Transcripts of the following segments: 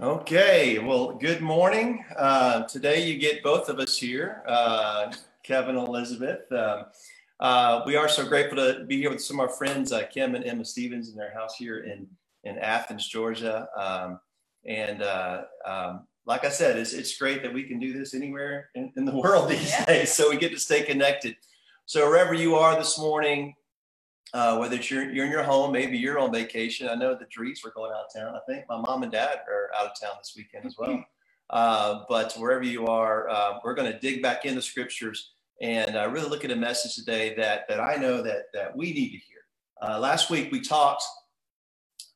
Okay, well, good morning. Uh, today you get both of us here, uh, Kevin and Elizabeth. Um, uh, we are so grateful to be here with some of our friends, uh, Kim and Emma Stevens, in their house here in, in Athens, Georgia. Um, and uh, um, like I said, it's, it's great that we can do this anywhere in, in the world these yeah. days. So we get to stay connected. So wherever you are this morning, uh, whether it's you're, you're in your home, maybe you're on vacation. I know the Drees were going out of town. I think my mom and dad are out of town this weekend as well. Uh, but wherever you are, uh, we're going to dig back into scriptures and uh, really look at a message today that that I know that that we need to hear. Uh, last week we talked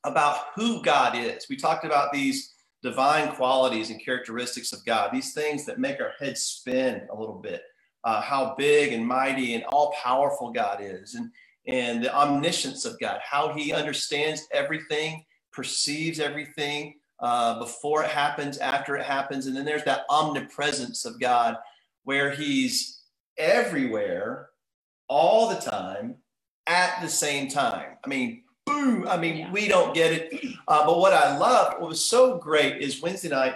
about who God is. We talked about these divine qualities and characteristics of God, these things that make our heads spin a little bit. Uh, how big and mighty and all powerful God is, and and the omniscience of God, how he understands everything, perceives everything uh, before it happens, after it happens. And then there's that omnipresence of God where he's everywhere all the time at the same time. I mean, boom. I mean, yeah. we don't get it. Uh, but what I love, what was so great is Wednesday night,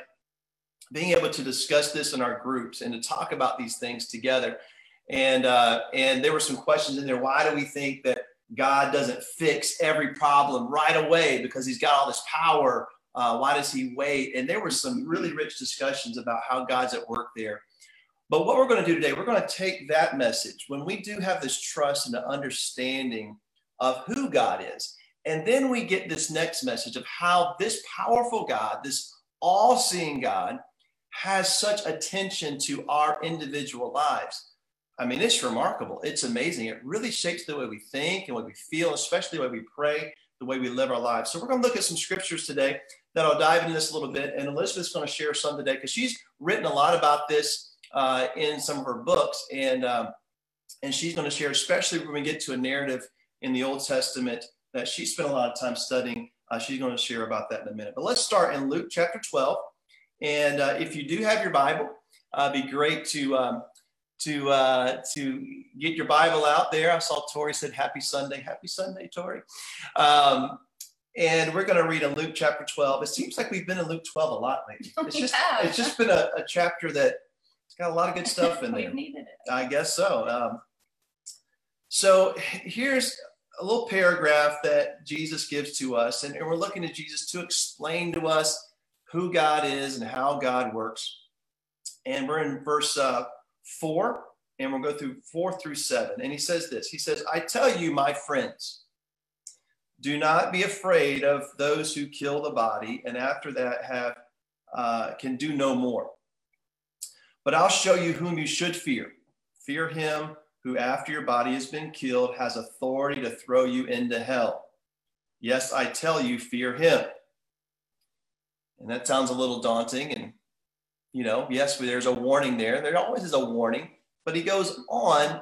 being able to discuss this in our groups and to talk about these things together and uh, and there were some questions in there. Why do we think that God doesn't fix every problem right away because He's got all this power? Uh, why does He wait? And there were some really rich discussions about how God's at work there. But what we're going to do today, we're going to take that message when we do have this trust and the understanding of who God is. And then we get this next message of how this powerful God, this all seeing God, has such attention to our individual lives. I mean, it's remarkable. It's amazing. It really shapes the way we think and what we feel, especially the way we pray, the way we live our lives. So we're going to look at some scriptures today that I'll dive into this a little bit. And Elizabeth's going to share some today because she's written a lot about this uh, in some of her books. And, um, and she's going to share, especially when we get to a narrative in the Old Testament that she spent a lot of time studying. Uh, she's going to share about that in a minute. But let's start in Luke chapter 12. And uh, if you do have your Bible, uh, it'd be great to um, to uh, to get your Bible out there. I saw Tori said Happy Sunday. Happy Sunday, Tori. Um, and we're going to read in Luke chapter 12. It seems like we've been in Luke 12 a lot lately. It's just it's just been a, a chapter that it's got a lot of good stuff in there. needed it. I guess so. Um, so here's a little paragraph that Jesus gives to us, and, and we're looking at Jesus to explain to us who God is and how God works. And we're in verse uh, 4, and we'll go through 4 through 7. And he says this He says, I tell you, my friends, do not be afraid of those who kill the body, and after that have uh, can do no more. But I'll show you whom you should fear. Fear him who, after your body has been killed, has authority to throw you into hell. Yes, I tell you, fear him. And that sounds a little daunting, you know, yes, there's a warning there. There always is a warning, but he goes on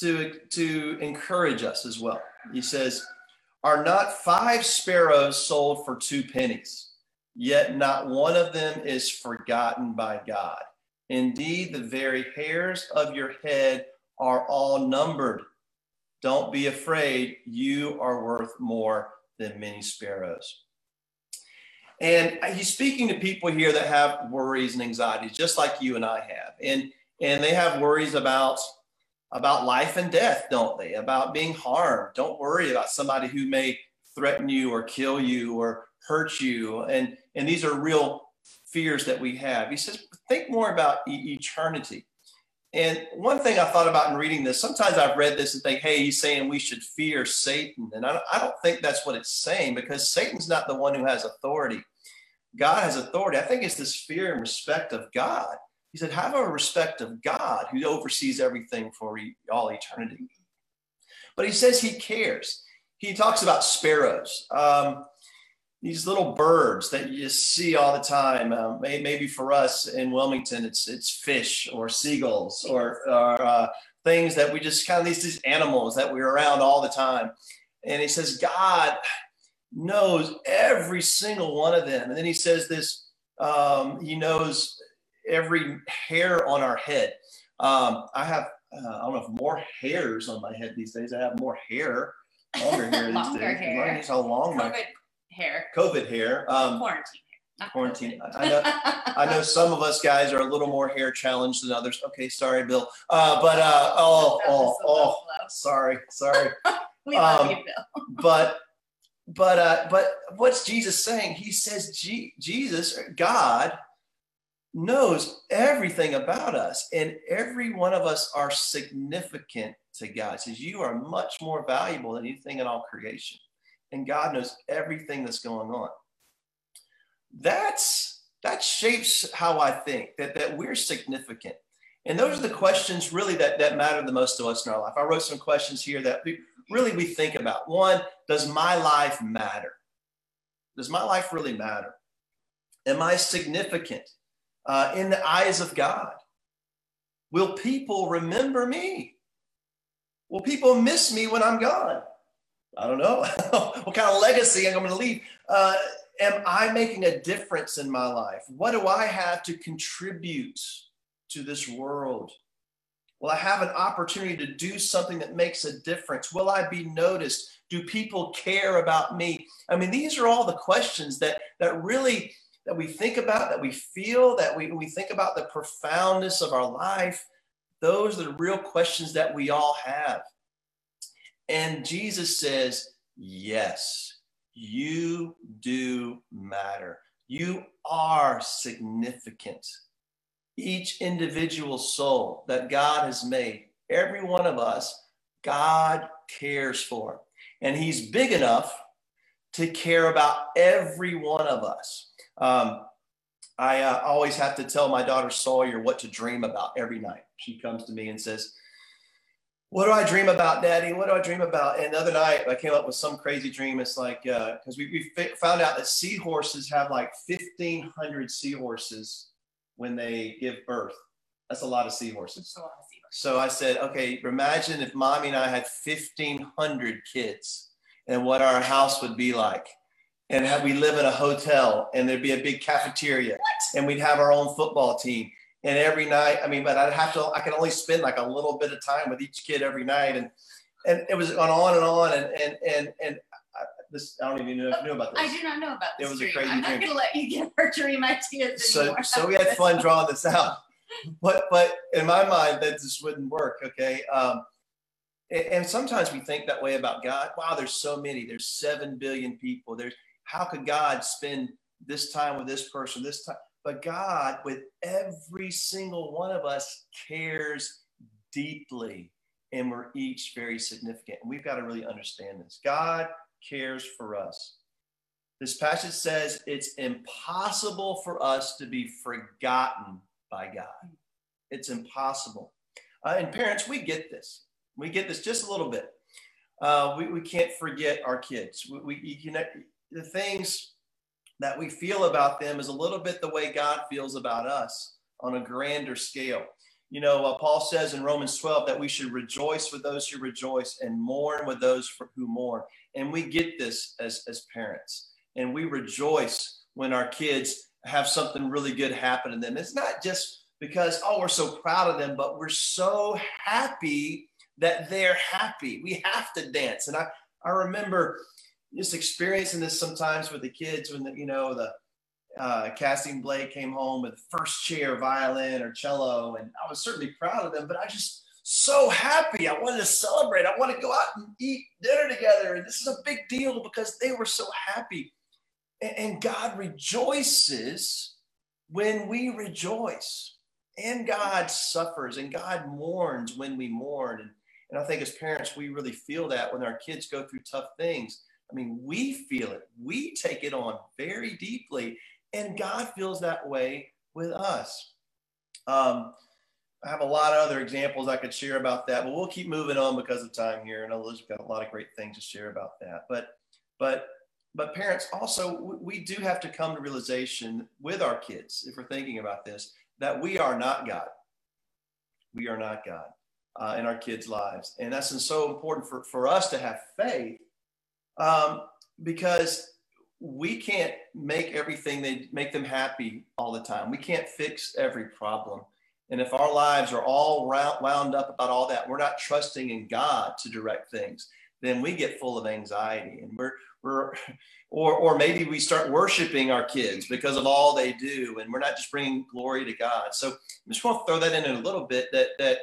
to, to encourage us as well. He says, Are not five sparrows sold for two pennies? Yet not one of them is forgotten by God. Indeed, the very hairs of your head are all numbered. Don't be afraid, you are worth more than many sparrows. And he's speaking to people here that have worries and anxieties, just like you and I have. And and they have worries about about life and death, don't they? About being harmed. Don't worry about somebody who may threaten you or kill you or hurt you. And and these are real fears that we have. He says, think more about e- eternity. And one thing I thought about in reading this, sometimes I've read this and think, hey, he's saying we should fear Satan. And I, I don't think that's what it's saying because Satan's not the one who has authority. God has authority. I think it's this fear and respect of God. He said, have a respect of God who oversees everything for all eternity. But he says he cares. He talks about sparrows, um, these little birds that you see all the time. Um, maybe for us in Wilmington, it's it's fish or seagulls or, or uh, things that we just kind of these, these animals that we're around all the time. And he says, God knows every single one of them. And then he says this um, he knows every hair on our head. Um, I have, uh, I don't know if more hairs on my head these days. I have more hair, longer hair these longer days. Hair. How long COVID my hair. COVID hair. Um, Quarantine quarantine. I know, I know some of us guys are a little more hair challenged than others. Okay, sorry, Bill. Uh, but uh, oh, oh, oh, sorry, sorry. we love um, you, Bill. but but uh, but what's Jesus saying? He says G- Jesus, God, knows everything about us, and every one of us are significant to God. He says you are much more valuable than anything in all creation, and God knows everything that's going on. That's that shapes how I think that that we're significant. And those are the questions really that, that matter the most to us in our life. I wrote some questions here that really we think about. One, does my life matter? Does my life really matter? Am I significant uh, in the eyes of God? Will people remember me? Will people miss me when I'm gone? I don't know. what kind of legacy I'm going to leave? Uh, am I making a difference in my life? What do I have to contribute to this world? Will I have an opportunity to do something that makes a difference? Will I be noticed? Do people care about me? I mean, these are all the questions that that really that we think about, that we feel, that we, we think about the profoundness of our life. Those are the real questions that we all have. And Jesus says, Yes, you do matter. You are significant each individual soul that God has made, every one of us, God cares for. And He's big enough to care about every one of us. Um, I uh, always have to tell my daughter Sawyer what to dream about every night. She comes to me and says, what do I dream about, Daddy? What do I dream about? And the other night, I came up with some crazy dream. It's like because uh, we, we found out that seahorses have like 1,500 seahorses when they give birth. That's a lot of seahorses. Lot of seahorses. So I said, okay, imagine if mommy and I had 1,500 kids and what our house would be like. And have we live in a hotel and there'd be a big cafeteria What? and we'd have our own football team. And every night, I mean, but I'd have to, I could only spend like a little bit of time with each kid every night. And, and it was going on and on. And, and, and, and this, I don't even know if you knew about this. I do not know about this. It was a dream. crazy I'm dream. not going to let you get her dream ideas so anymore. so we had fun drawing this out but but in my mind that just wouldn't work okay um and, and sometimes we think that way about god wow there's so many there's 7 billion people there's how could god spend this time with this person this time but god with every single one of us cares deeply and we're each very significant and we've got to really understand this god cares for us this passage says it's impossible for us to be forgotten by God. It's impossible. Uh, and parents, we get this. We get this just a little bit. Uh, we, we can't forget our kids. We, we you know, the things that we feel about them is a little bit the way God feels about us on a grander scale. You know, uh, Paul says in Romans 12 that we should rejoice with those who rejoice and mourn with those who mourn. And we get this as, as parents and we rejoice when our kids have something really good happen to them. It's not just because, oh, we're so proud of them, but we're so happy that they're happy. We have to dance. And I, I remember just experiencing this sometimes with the kids when, the, you know, the uh, Casting Blake came home with first chair violin or cello. And I was certainly proud of them, but I just so happy. I wanted to celebrate. I want to go out and eat dinner together. And this is a big deal because they were so happy. And God rejoices when we rejoice. And God suffers and God mourns when we mourn. And, and I think as parents, we really feel that when our kids go through tough things. I mean, we feel it, we take it on very deeply. And God feels that way with us. Um, I have a lot of other examples I could share about that, but we'll keep moving on because of time here. And Elizabeth got a lot of great things to share about that. But, but but parents also we do have to come to realization with our kids if we're thinking about this that we are not god we are not god uh, in our kids lives and that's so important for, for us to have faith um, because we can't make everything they make them happy all the time. We can't fix every problem. And if our lives are all wound up about all that we're not trusting in god to direct things then we get full of anxiety and we're we're or or maybe we start worshiping our kids because of all they do and we're not just bringing glory to god. So i just want to throw that in a little bit that that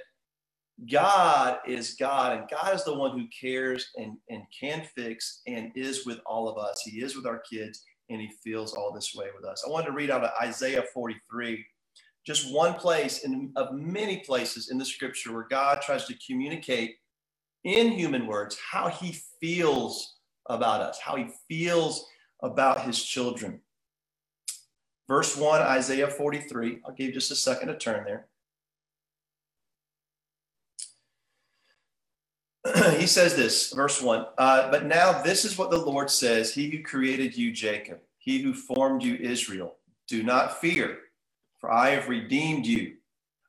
god is god and god is the one who cares and and can fix and is with all of us he is with our kids and he feels all this way with us i wanted to read out of isaiah 43 just one place in of many places in the scripture where god tries to communicate in human words how he feels about us, how he feels about his children. Verse 1, Isaiah 43. I'll give you just a second to turn there. he says this, verse 1 uh, But now this is what the Lord says He who created you, Jacob, he who formed you, Israel. Do not fear, for I have redeemed you.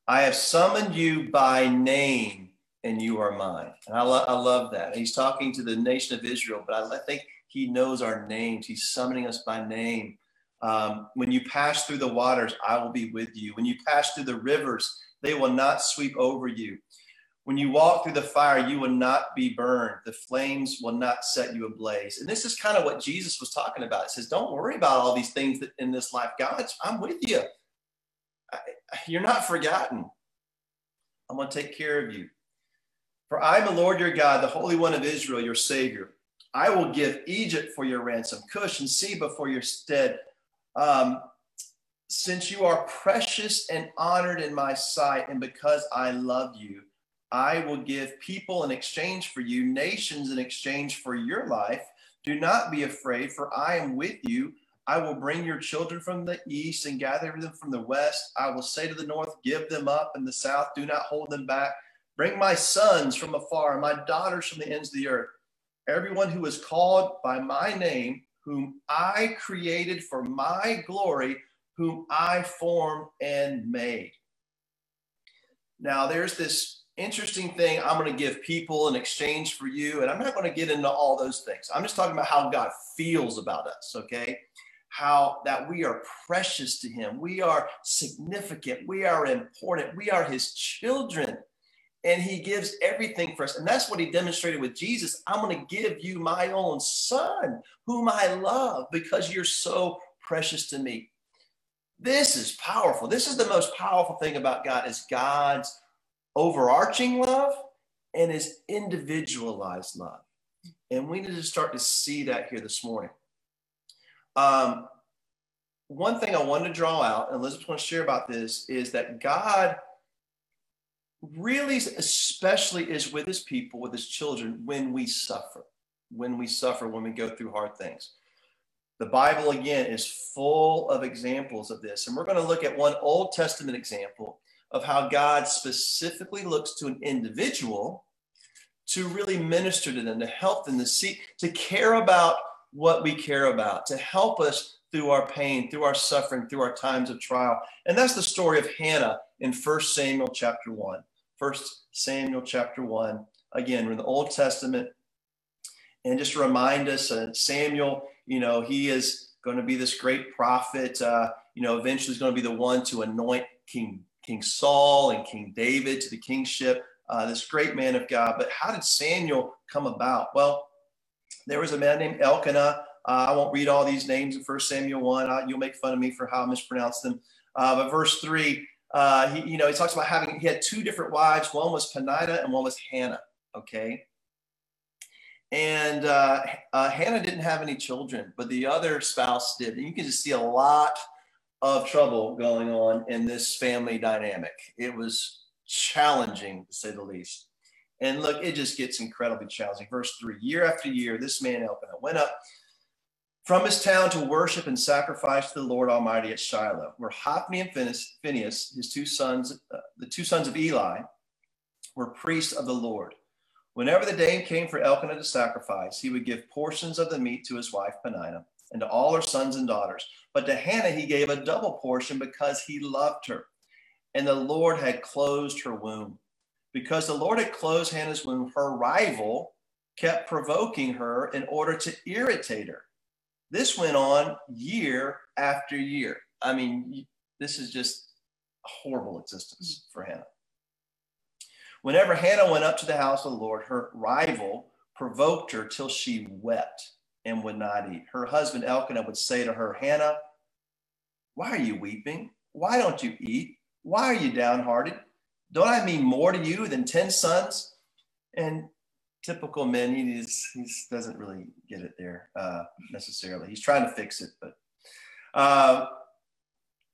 I have summoned you by name and you are mine. And I, lo- I love that. he's talking to the nation of Israel, but I think he knows our names. He's summoning us by name. Um, when you pass through the waters, I will be with you. When you pass through the rivers, they will not sweep over you. When you walk through the fire, you will not be burned. The flames will not set you ablaze. And this is kind of what Jesus was talking about. It says, Don't worry about all these things that in this life. God, I'm with you. I, you're not forgotten. I'm going to take care of you. For I am the Lord your God, the Holy One of Israel, your Savior. I will give Egypt for your ransom, Cush and Seba for your stead. Um, since you are precious and honored in my sight, and because I love you, I will give people in exchange for you, nations in exchange for your life. Do not be afraid, for I am with you. I will bring your children from the east and gather them from the west. I will say to the north, Give them up, and the south, do not hold them back. Bring my sons from afar, and my daughters from the ends of the earth. Everyone who is called by my name, whom I created for my glory, whom I formed and made. Now, there's this interesting thing I'm going to give people in exchange for you, and I'm not going to get into all those things. I'm just talking about how God feels about us, okay? How that we are precious to Him, we are significant, we are important, we are His children and he gives everything for us. And that's what he demonstrated with Jesus. I'm going to give you my own son, whom I love, because you're so precious to me. This is powerful. This is the most powerful thing about God is God's overarching love and his individualized love. And we need to start to see that here this morning. Um, one thing I wanted to draw out, and Elizabeth's wants to share about this, is that God really especially is with his people, with his children, when we suffer, when we suffer, when we go through hard things. The Bible, again, is full of examples of this. And we're going to look at one Old Testament example of how God specifically looks to an individual to really minister to them, to help them, to see, to care about what we care about, to help us through our pain, through our suffering, through our times of trial. And that's the story of Hannah in 1 Samuel chapter 1. 1 Samuel chapter 1. Again, we're in the Old Testament. And just to remind us, uh, Samuel, you know, he is going to be this great prophet. Uh, you know, eventually he's going to be the one to anoint King, King Saul and King David to the kingship, uh, this great man of God. But how did Samuel come about? Well, there was a man named Elkanah. Uh, I won't read all these names in 1 Samuel 1. Uh, you'll make fun of me for how I mispronounce them. Uh, but verse 3, uh, he, you know, he talks about having, he had two different wives. One was Peninnah and one was Hannah. Okay. And uh, Hannah didn't have any children, but the other spouse did. And you can just see a lot of trouble going on in this family dynamic. It was challenging, to say the least. And look, it just gets incredibly challenging. Verse three year after year, this man Elkanah went up from his town to worship and sacrifice to the Lord Almighty at Shiloh, where Hophni and Phinehas, his two sons, uh, the two sons of Eli, were priests of the Lord. Whenever the day came for Elkanah to sacrifice, he would give portions of the meat to his wife Peninnah and to all her sons and daughters. But to Hannah he gave a double portion because he loved her, and the Lord had closed her womb. Because the Lord had closed Hannah's womb, her rival kept provoking her in order to irritate her. This went on year after year. I mean, this is just a horrible existence for Hannah. Whenever Hannah went up to the house of the Lord, her rival provoked her till she wept and would not eat. Her husband Elkanah would say to her, Hannah, why are you weeping? Why don't you eat? Why are you downhearted? Don't I mean more to you than 10 sons? And typical men, he, doesn't really get it there uh, necessarily. He's trying to fix it, but uh,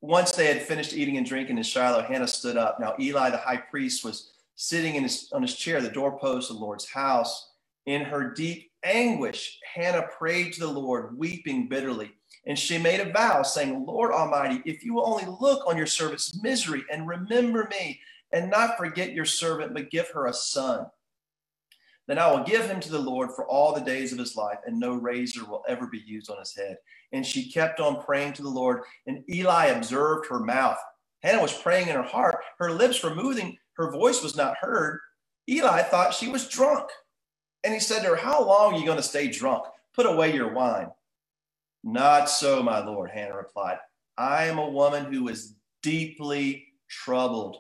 once they had finished eating and drinking in Shiloh, Hannah stood up. Now Eli, the high priest, was sitting in his, on his chair, the doorpost of the Lord's house. In her deep anguish, Hannah prayed to the Lord, weeping bitterly. And she made a vow, saying, Lord Almighty, if you will only look on your servant's misery and remember me, and not forget your servant, but give her a son, then I will give him to the Lord for all the days of his life, and no razor will ever be used on his head. And she kept on praying to the Lord, and Eli observed her mouth. Hannah was praying in her heart. Her lips were moving, her voice was not heard. Eli thought she was drunk. And he said to her, How long are you going to stay drunk? Put away your wine. Not so, my Lord, Hannah replied. I am a woman who is deeply troubled.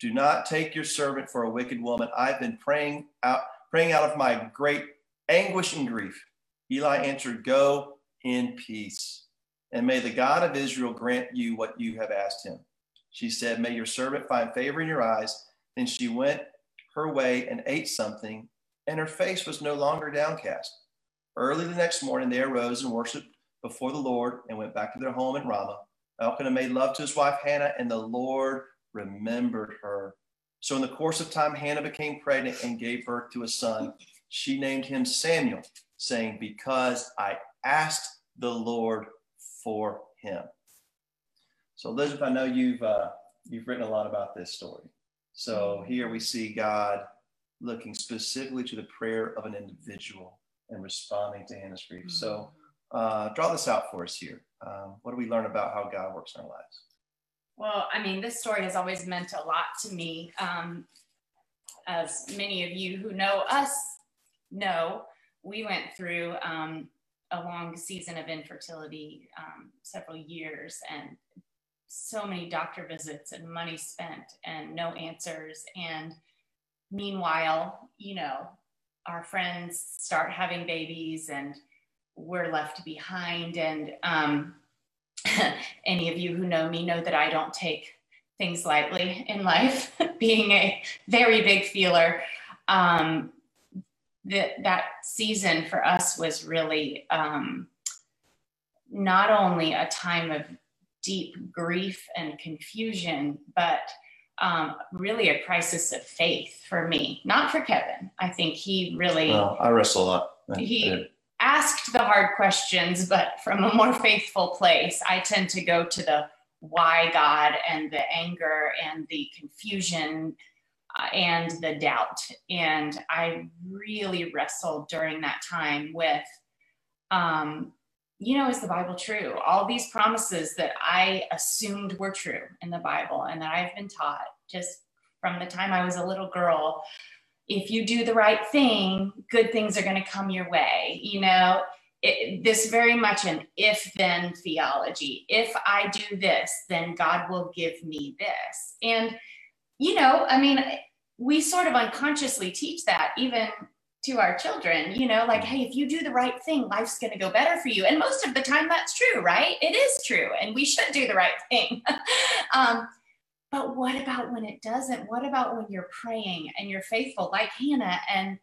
Do not take your servant for a wicked woman. I've been praying out, praying out of my great anguish and grief. Eli answered, Go in peace, and may the God of Israel grant you what you have asked him. She said, May your servant find favor in your eyes. Then she went her way and ate something, and her face was no longer downcast. Early the next morning, they arose and worshiped before the Lord and went back to their home in Ramah. Elkanah made love to his wife Hannah, and the Lord remembered her. So, in the course of time, Hannah became pregnant and gave birth to a son. She named him Samuel, saying, Because I asked the Lord for him. So, Elizabeth, I know you've uh, you've written a lot about this story. So here we see God looking specifically to the prayer of an individual and responding to Hannah's grief. Mm-hmm. So uh, draw this out for us here. Um, what do we learn about how God works in our lives? Well, I mean, this story has always meant a lot to me. Um, as many of you who know us know, we went through um, a long season of infertility, um, several years, and so many doctor visits and money spent and no answers. And meanwhile, you know, our friends start having babies and we're left behind. And um, any of you who know me know that I don't take things lightly in life, being a very big feeler. Um, that that season for us was really um, not only a time of deep grief and confusion, but um, really a crisis of faith for me, not for Kevin. I think he really. Well, I wrestle a lot. He asked the hard questions, but from a more faithful place. I tend to go to the why God and the anger and the confusion uh, and the doubt. And I really wrestled during that time with um, you know, is the Bible true? All these promises that I assumed were true in the Bible and that I've been taught just from the time I was a little girl. If you do the right thing, good things are going to come your way. You know, it, this very much an if then theology. If I do this, then God will give me this. And, you know, I mean, we sort of unconsciously teach that even to our children, you know, like, hey, if you do the right thing, life's going to go better for you. And most of the time, that's true, right? It is true. And we should do the right thing. um, but what about when it doesn't? What about when you're praying and you're faithful, like Hannah, and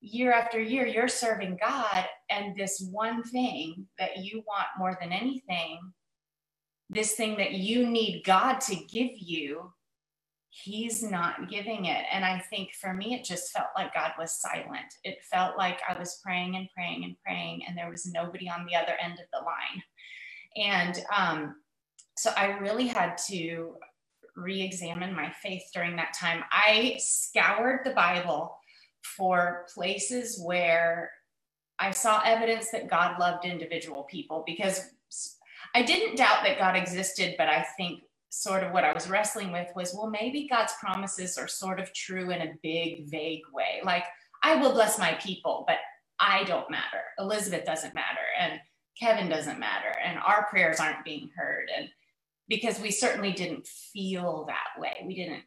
year after year, you're serving God, and this one thing that you want more than anything, this thing that you need God to give you, he's not giving it. And I think for me, it just felt like God was silent. It felt like I was praying and praying and praying, and there was nobody on the other end of the line. And um, so I really had to re examine my faith during that time. I scoured the Bible for places where I saw evidence that God loved individual people because I didn't doubt that God existed, but I think sort of what I was wrestling with was well, maybe God's promises are sort of true in a big, vague way. Like, I will bless my people, but I don't matter. Elizabeth doesn't matter. And Kevin doesn't matter. And our prayers aren't being heard. And because we certainly didn't feel that way, we didn't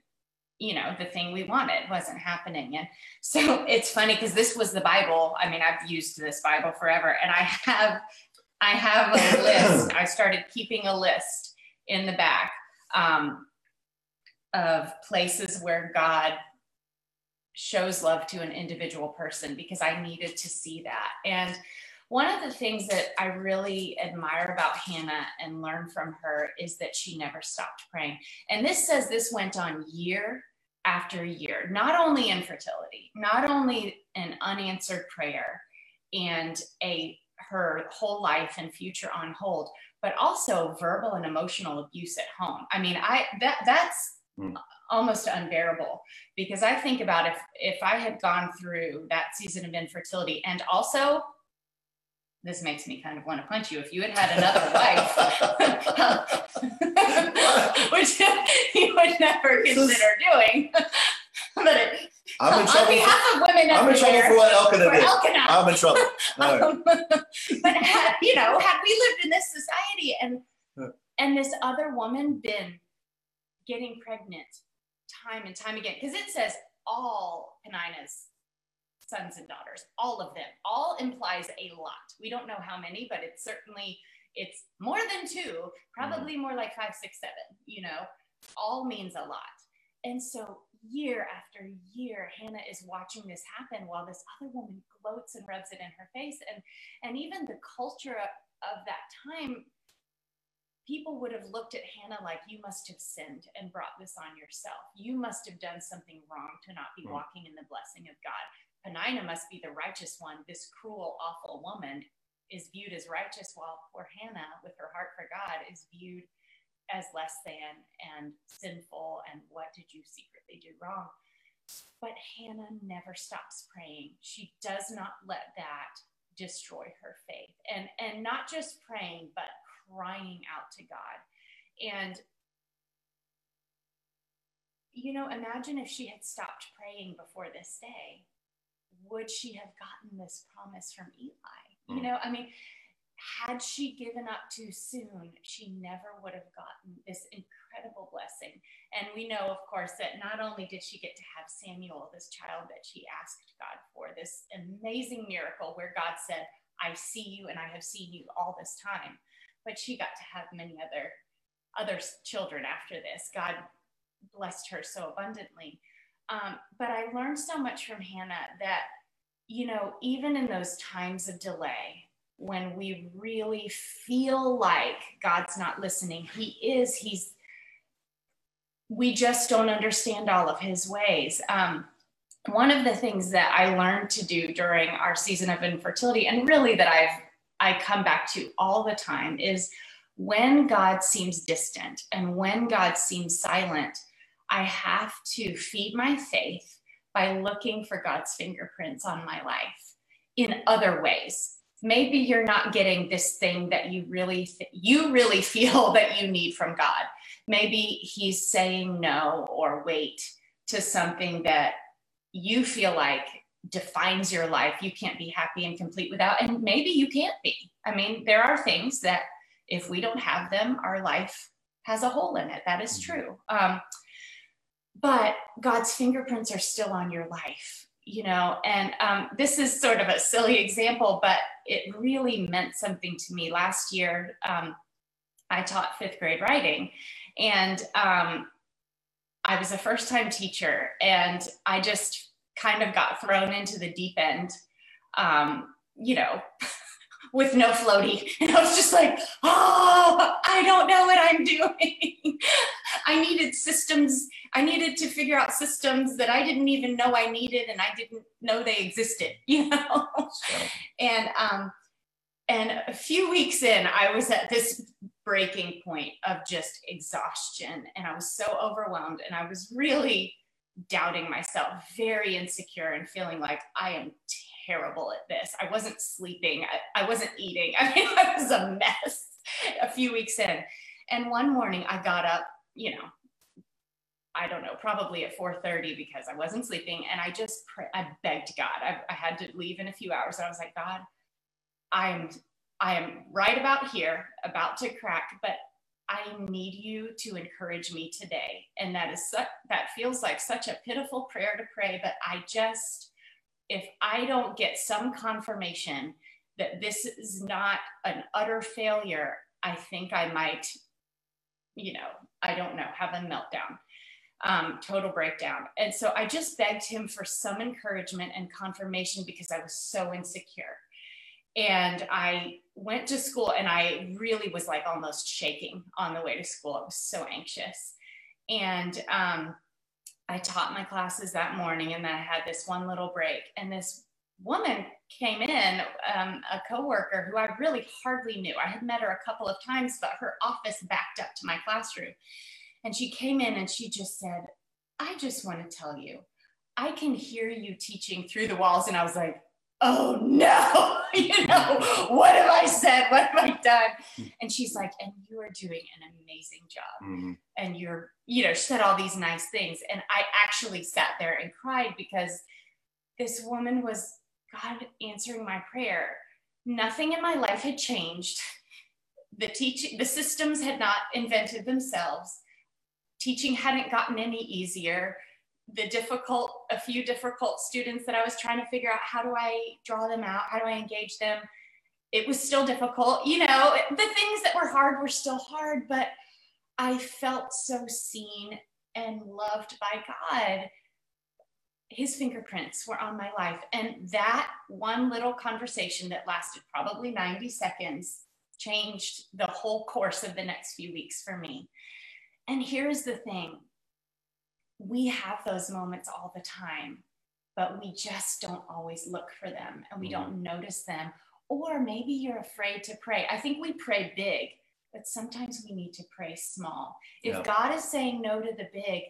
you know the thing we wanted wasn't happening and so it's funny because this was the bible i mean i've used this bible forever and i have i have a list i started keeping a list in the back um, of places where god shows love to an individual person because i needed to see that and one of the things that I really admire about Hannah and learn from her is that she never stopped praying. And this says this went on year after year, not only infertility, not only an unanswered prayer and a her whole life and future on hold, but also verbal and emotional abuse at home. I mean, I that that's mm. almost unbearable because I think about if if I had gone through that season of infertility and also this makes me kind of want to punch you if you had had another wife, which you would never consider doing. but it, I'm in trouble. On behalf for, of women I'm in trouble for what Elkanah did. Elkanah. I'm in trouble. Um, but had, you know, had we lived in this society and and this other woman been getting pregnant time and time again, because it says all Peninnah's sons and daughters, all of them. All implies a lot. We don't know how many, but it's certainly it's more than two, probably mm. more like five, six, seven. You know, all means a lot. And so year after year, Hannah is watching this happen while this other woman gloats and rubs it in her face. And and even the culture of, of that time people would have looked at Hannah like, you must have sinned and brought this on yourself. You must have done something wrong to not be hmm. walking in the blessing of God. Peninnah must be the righteous one. This cruel, awful woman is viewed as righteous, while poor Hannah, with her heart for God, is viewed as less than and sinful. And what did you secretly do wrong? But Hannah never stops praying. She does not let that destroy her faith. And, and not just praying, but crying out to God. And you know, imagine if she had stopped praying before this day would she have gotten this promise from Eli? Mm. You know, I mean, had she given up too soon, she never would have gotten this. And we know, of course, that not only did she get to have Samuel, this child that she asked God for, this amazing miracle where God said, I see you and I have seen you all this time, but she got to have many other other children after this. God blessed her so abundantly. Um, but I learned so much from Hannah that, you know, even in those times of delay, when we really feel like God's not listening, He is. He's, we just don't understand all of His ways. Um, one of the things that I learned to do during our season of infertility, and really that I've I come back to all the time, is when God seems distant and when God seems silent I have to feed my faith by looking for God's fingerprints on my life in other ways. Maybe you're not getting this thing that you really th- you really feel that you need from God. Maybe he's saying no or wait to something that you feel like defines your life. You can't be happy and complete without and maybe you can't be. I mean, there are things that if we don't have them, our life has a hole in it. That is true. Um, but God's fingerprints are still on your life, you know. And um, this is sort of a silly example, but it really meant something to me. Last year, um, I taught fifth grade writing, and um, I was a first time teacher, and I just kind of got thrown into the deep end, um, you know. with no floaty. And I was just like, oh, I don't know what I'm doing. I needed systems I needed to figure out systems that I didn't even know I needed and I didn't know they existed, you know? and um and a few weeks in, I was at this breaking point of just exhaustion and I was so overwhelmed and I was really doubting myself, very insecure and feeling like I am terrible at this. I wasn't sleeping, I, I wasn't eating. I mean, I was a mess a few weeks in. And one morning I got up, you know, I don't know, probably at 4:30 because I wasn't sleeping, and I just I begged God. I, I had to leave in a few hours, and I was like, God, I am I am right about here, about to crack, but I need you to encourage me today. And that is such, that feels like such a pitiful prayer to pray, but I just, if I don't get some confirmation that this is not an utter failure, I think I might, you know, I don't know, have a meltdown, um, total breakdown. And so I just begged him for some encouragement and confirmation because I was so insecure. And I went to school and I really was like almost shaking on the way to school. I was so anxious. And um, I taught my classes that morning and then I had this one little break. And this woman came in, um, a coworker who I really hardly knew. I had met her a couple of times, but her office backed up to my classroom. And she came in and she just said, I just want to tell you, I can hear you teaching through the walls. And I was like, oh no, you know, what have I said? What have I done? And she's like, and you are doing an amazing job. Mm-hmm. And you're, you know, she said all these nice things. And I actually sat there and cried because this woman was God answering my prayer. Nothing in my life had changed. The teaching, the systems had not invented themselves. Teaching hadn't gotten any easier the difficult, a few difficult students that I was trying to figure out how do I draw them out? How do I engage them? It was still difficult. You know, the things that were hard were still hard, but I felt so seen and loved by God. His fingerprints were on my life. And that one little conversation that lasted probably 90 seconds changed the whole course of the next few weeks for me. And here's the thing we have those moments all the time, but we just don't always look for them and we mm-hmm. don't notice them. Or maybe you're afraid to pray. I think we pray big, but sometimes we need to pray small. If yeah. God is saying no to the big,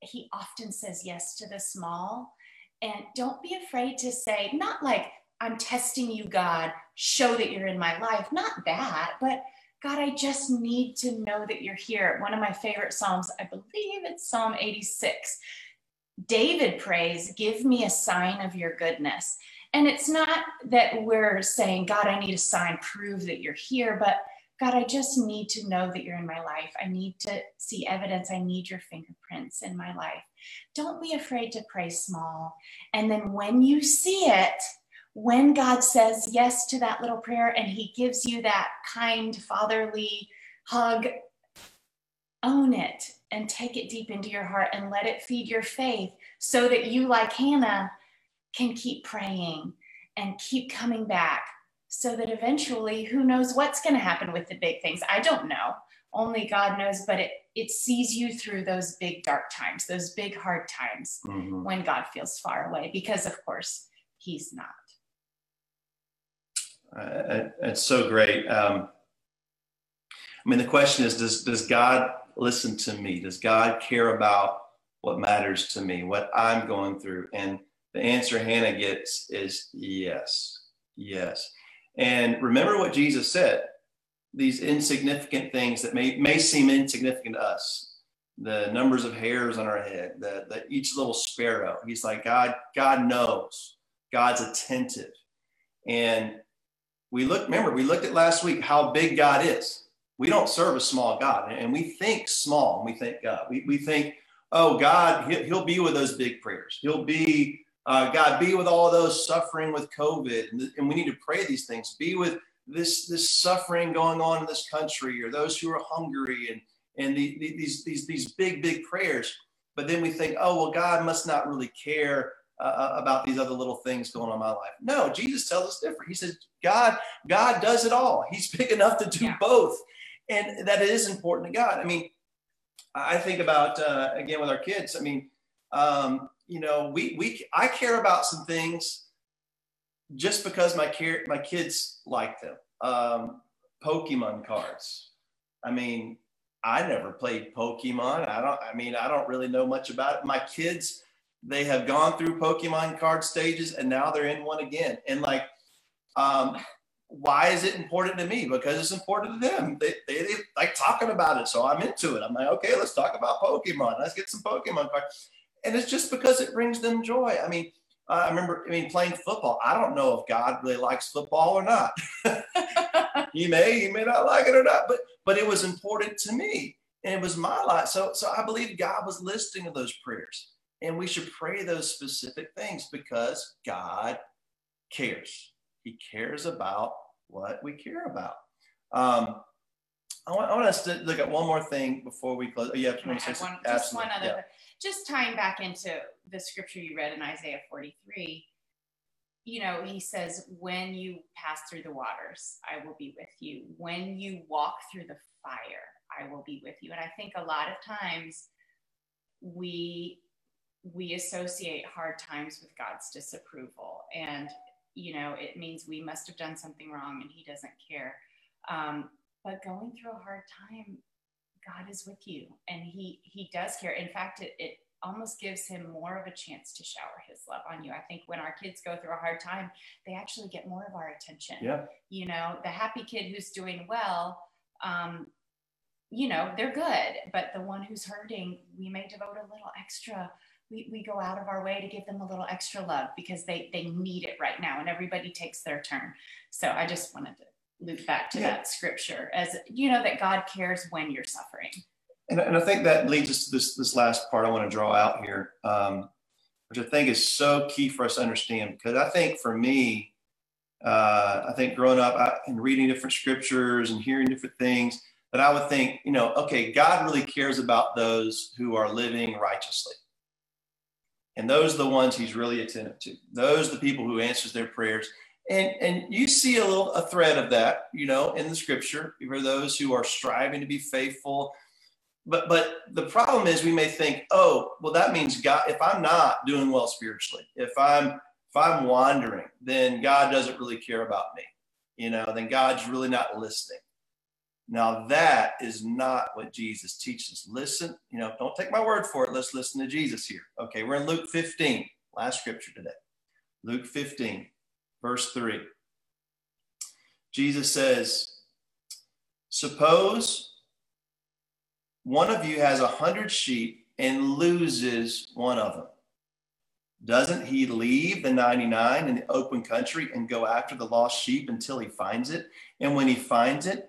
he often says yes to the small. And don't be afraid to say, not like, I'm testing you, God, show that you're in my life, not that, but God, I just need to know that you're here. One of my favorite Psalms, I believe it's Psalm 86. David prays, Give me a sign of your goodness. And it's not that we're saying, God, I need a sign, prove that you're here, but God, I just need to know that you're in my life. I need to see evidence. I need your fingerprints in my life. Don't be afraid to pray small. And then when you see it, when God says yes to that little prayer and He gives you that kind, fatherly hug, own it and take it deep into your heart and let it feed your faith so that you, like Hannah, can keep praying and keep coming back so that eventually who knows what's going to happen with the big things? I don't know. Only god knows but it it sees you through those big dark times those big hard times mm-hmm. when god feels far away because of course he's not it's so great. Um, I mean, the question is, does, does God listen to me? Does God care about what matters to me, what I'm going through? And the answer Hannah gets is yes, yes. And remember what Jesus said these insignificant things that may, may seem insignificant to us, the numbers of hairs on our head, the, the each little sparrow. He's like, God, God knows, God's attentive. And we look, remember, we looked at last week how big God is. We don't serve a small God, and we think small. And we think God. We, we think, oh, God, he'll, be with those big prayers. He'll be, uh, God, be with all those suffering with COVID. And, we need to pray these things. Be with this, this suffering going on in this country or those who are hungry and, and the, the, these, these, these big, big prayers. But then we think, oh, well, God must not really care uh, about these other little things going on in my life. No, Jesus tells us different. He says, God, God does it all. He's big enough to do yeah. both. And that is important to God. I mean, I think about, uh, again, with our kids, I mean, um, you know, we, we, I care about some things just because my care, my kids like them. Um, Pokemon cards. I mean, I never played Pokemon. I don't, I mean, I don't really know much about it. My kids, they have gone through Pokemon card stages and now they're in one again. And like, um, why is it important to me? Because it's important to them. They, they, they, like talking about it. So I'm into it. I'm like, okay, let's talk about Pokemon. Let's get some Pokemon cards. And it's just because it brings them joy. I mean, uh, I remember, I mean, playing football. I don't know if God really likes football or not. he may, he may not like it or not, but but it was important to me. And it was my life. So so I believe God was listening to those prayers. And we should pray those specific things because God cares. He cares about what we care about. Um, I want, I want us to look at one more thing before we close. Oh, yeah, Can I add one, just one other, yeah. just tying back into the scripture you read in Isaiah 43. You know, he says, when you pass through the waters, I will be with you. When you walk through the fire, I will be with you. And I think a lot of times we we associate hard times with God's disapproval. And, you know, it means we must have done something wrong and he doesn't care. Um, but going through a hard time, God is with you and he, he does care. In fact, it, it almost gives him more of a chance to shower his love on you. I think when our kids go through a hard time, they actually get more of our attention. Yeah. You know, the happy kid who's doing well, um, you know, they're good, but the one who's hurting, we may devote a little extra we, we go out of our way to give them a little extra love because they they need it right now and everybody takes their turn. So i just wanted to loop back to yeah. that scripture as you know that god cares when you're suffering. And, and i think that leads us to this this last part i want to draw out here um, which i think is so key for us to understand because i think for me uh, i think growing up I, and reading different scriptures and hearing different things that i would think you know okay god really cares about those who are living righteously and those are the ones he's really attentive to. Those are the people who answers their prayers. And, and you see a little a thread of that, you know, in the scripture for those who are striving to be faithful. But but the problem is we may think, oh, well, that means God, if I'm not doing well spiritually, if I'm if I'm wandering, then God doesn't really care about me. You know, then God's really not listening. Now, that is not what Jesus teaches. Listen, you know, don't take my word for it. Let's listen to Jesus here. Okay, we're in Luke 15, last scripture today. Luke 15, verse 3. Jesus says, Suppose one of you has a hundred sheep and loses one of them. Doesn't he leave the 99 in the open country and go after the lost sheep until he finds it? And when he finds it,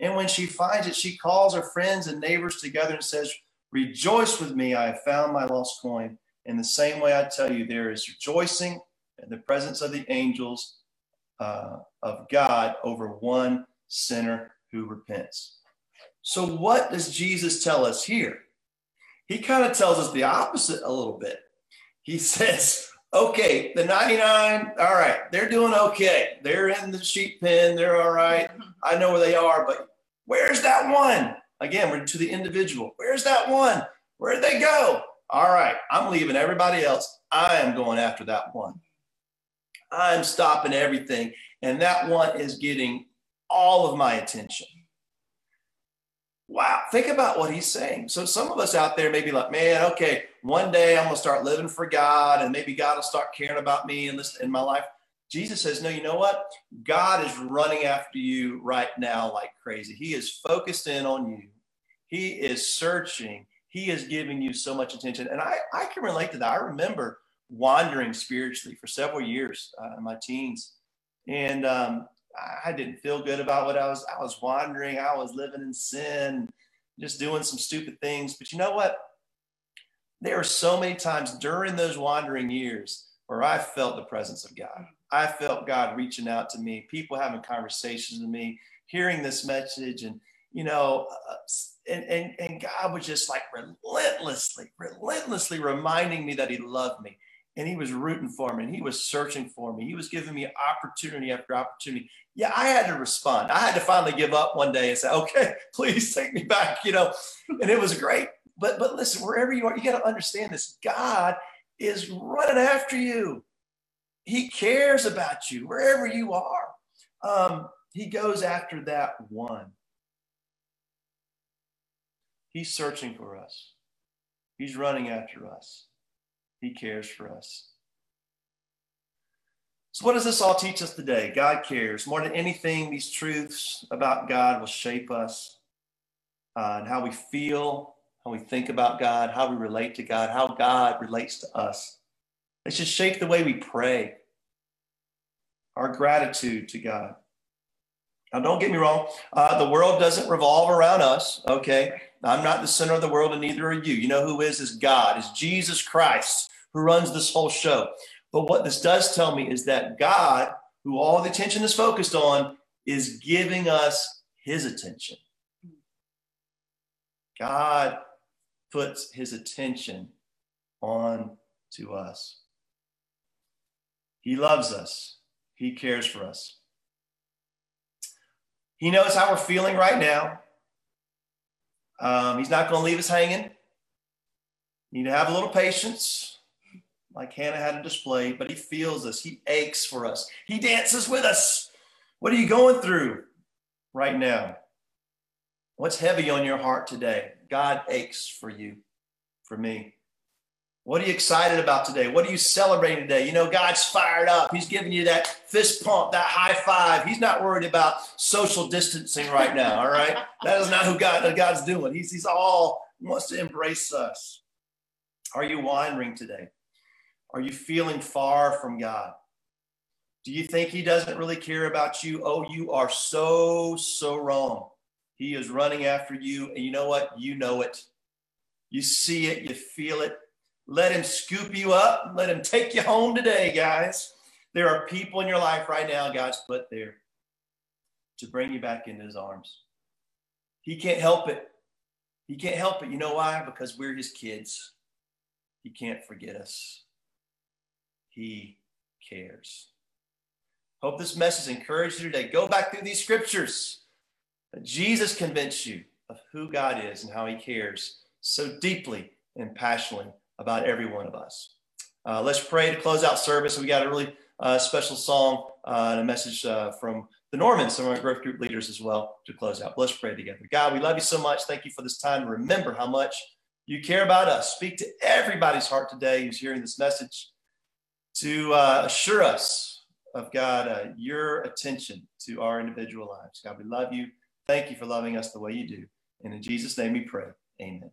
And when she finds it, she calls her friends and neighbors together and says, Rejoice with me, I have found my lost coin. In the same way, I tell you, there is rejoicing in the presence of the angels uh, of God over one sinner who repents. So, what does Jesus tell us here? He kind of tells us the opposite a little bit. He says, okay, the 99, all right, they're doing okay. They're in the sheep pen, they're all right. I know where they are, but Where's that one? Again, we're to the individual. Where's that one? Where'd they go? All right, I'm leaving everybody else. I am going after that one. I'm stopping everything. And that one is getting all of my attention. Wow, think about what he's saying. So, some of us out there may be like, man, okay, one day I'm to start living for God, and maybe God will start caring about me in, this, in my life. Jesus says, No, you know what? God is running after you right now like crazy. He is focused in on you, He is searching, He is giving you so much attention. And I, I can relate to that. I remember wandering spiritually for several years uh, in my teens. And um, I didn't feel good about what I was. I was wandering. I was living in sin, just doing some stupid things. But you know what? There are so many times during those wandering years where I felt the presence of God. I felt God reaching out to me, people having conversations with me, hearing this message, and you know, uh, and, and and God was just like relentlessly, relentlessly reminding me that He loved me, and He was rooting for me, and He was searching for me. He was giving me opportunity after opportunity. Yeah, I had to respond. I had to finally give up one day and say, "Okay, please take me back," you know, and it was great. But but listen, wherever you are, you got to understand this. God is running after you. He cares about you wherever you are. Um, he goes after that one. He's searching for us. He's running after us. He cares for us. So, what does this all teach us today? God cares. More than anything, these truths about God will shape us uh, and how we feel, how we think about God, how we relate to God, how God relates to us. It should shape the way we pray, our gratitude to God. Now, don't get me wrong, uh, the world doesn't revolve around us, okay? I'm not the center of the world, and neither are you. You know who is? Is God, is Jesus Christ who runs this whole show. But what this does tell me is that God, who all the attention is focused on, is giving us his attention. God puts his attention on to us. He loves us. He cares for us. He knows how we're feeling right now. Um, he's not going to leave us hanging. You need to have a little patience, like Hannah had a display, but he feels us. He aches for us. He dances with us. What are you going through right now? What's heavy on your heart today? God aches for you, for me. What are you excited about today? What are you celebrating today? You know, God's fired up. He's giving you that fist pump, that high five. He's not worried about social distancing right now, all right? That is not who God, God's doing. He's, he's all wants to embrace us. Are you wandering today? Are you feeling far from God? Do you think He doesn't really care about you? Oh, you are so, so wrong. He is running after you. And you know what? You know it. You see it, you feel it, let him scoop you up. Let him take you home today, guys. There are people in your life right now God's put there to bring you back into his arms. He can't help it. He can't help it. You know why? Because we're his kids. He can't forget us. He cares. Hope this message encouraged you today. Go back through these scriptures. Jesus convinced you of who God is and how he cares so deeply and passionately about every one of us. Uh, let's pray to close out service. We got a really uh, special song uh, and a message uh, from the Normans, some of our growth group leaders as well, to close out. Let's pray together. God, we love you so much. Thank you for this time. Remember how much you care about us. Speak to everybody's heart today who's hearing this message to uh, assure us of God, uh, your attention to our individual lives. God, we love you. Thank you for loving us the way you do. And in Jesus' name we pray. Amen.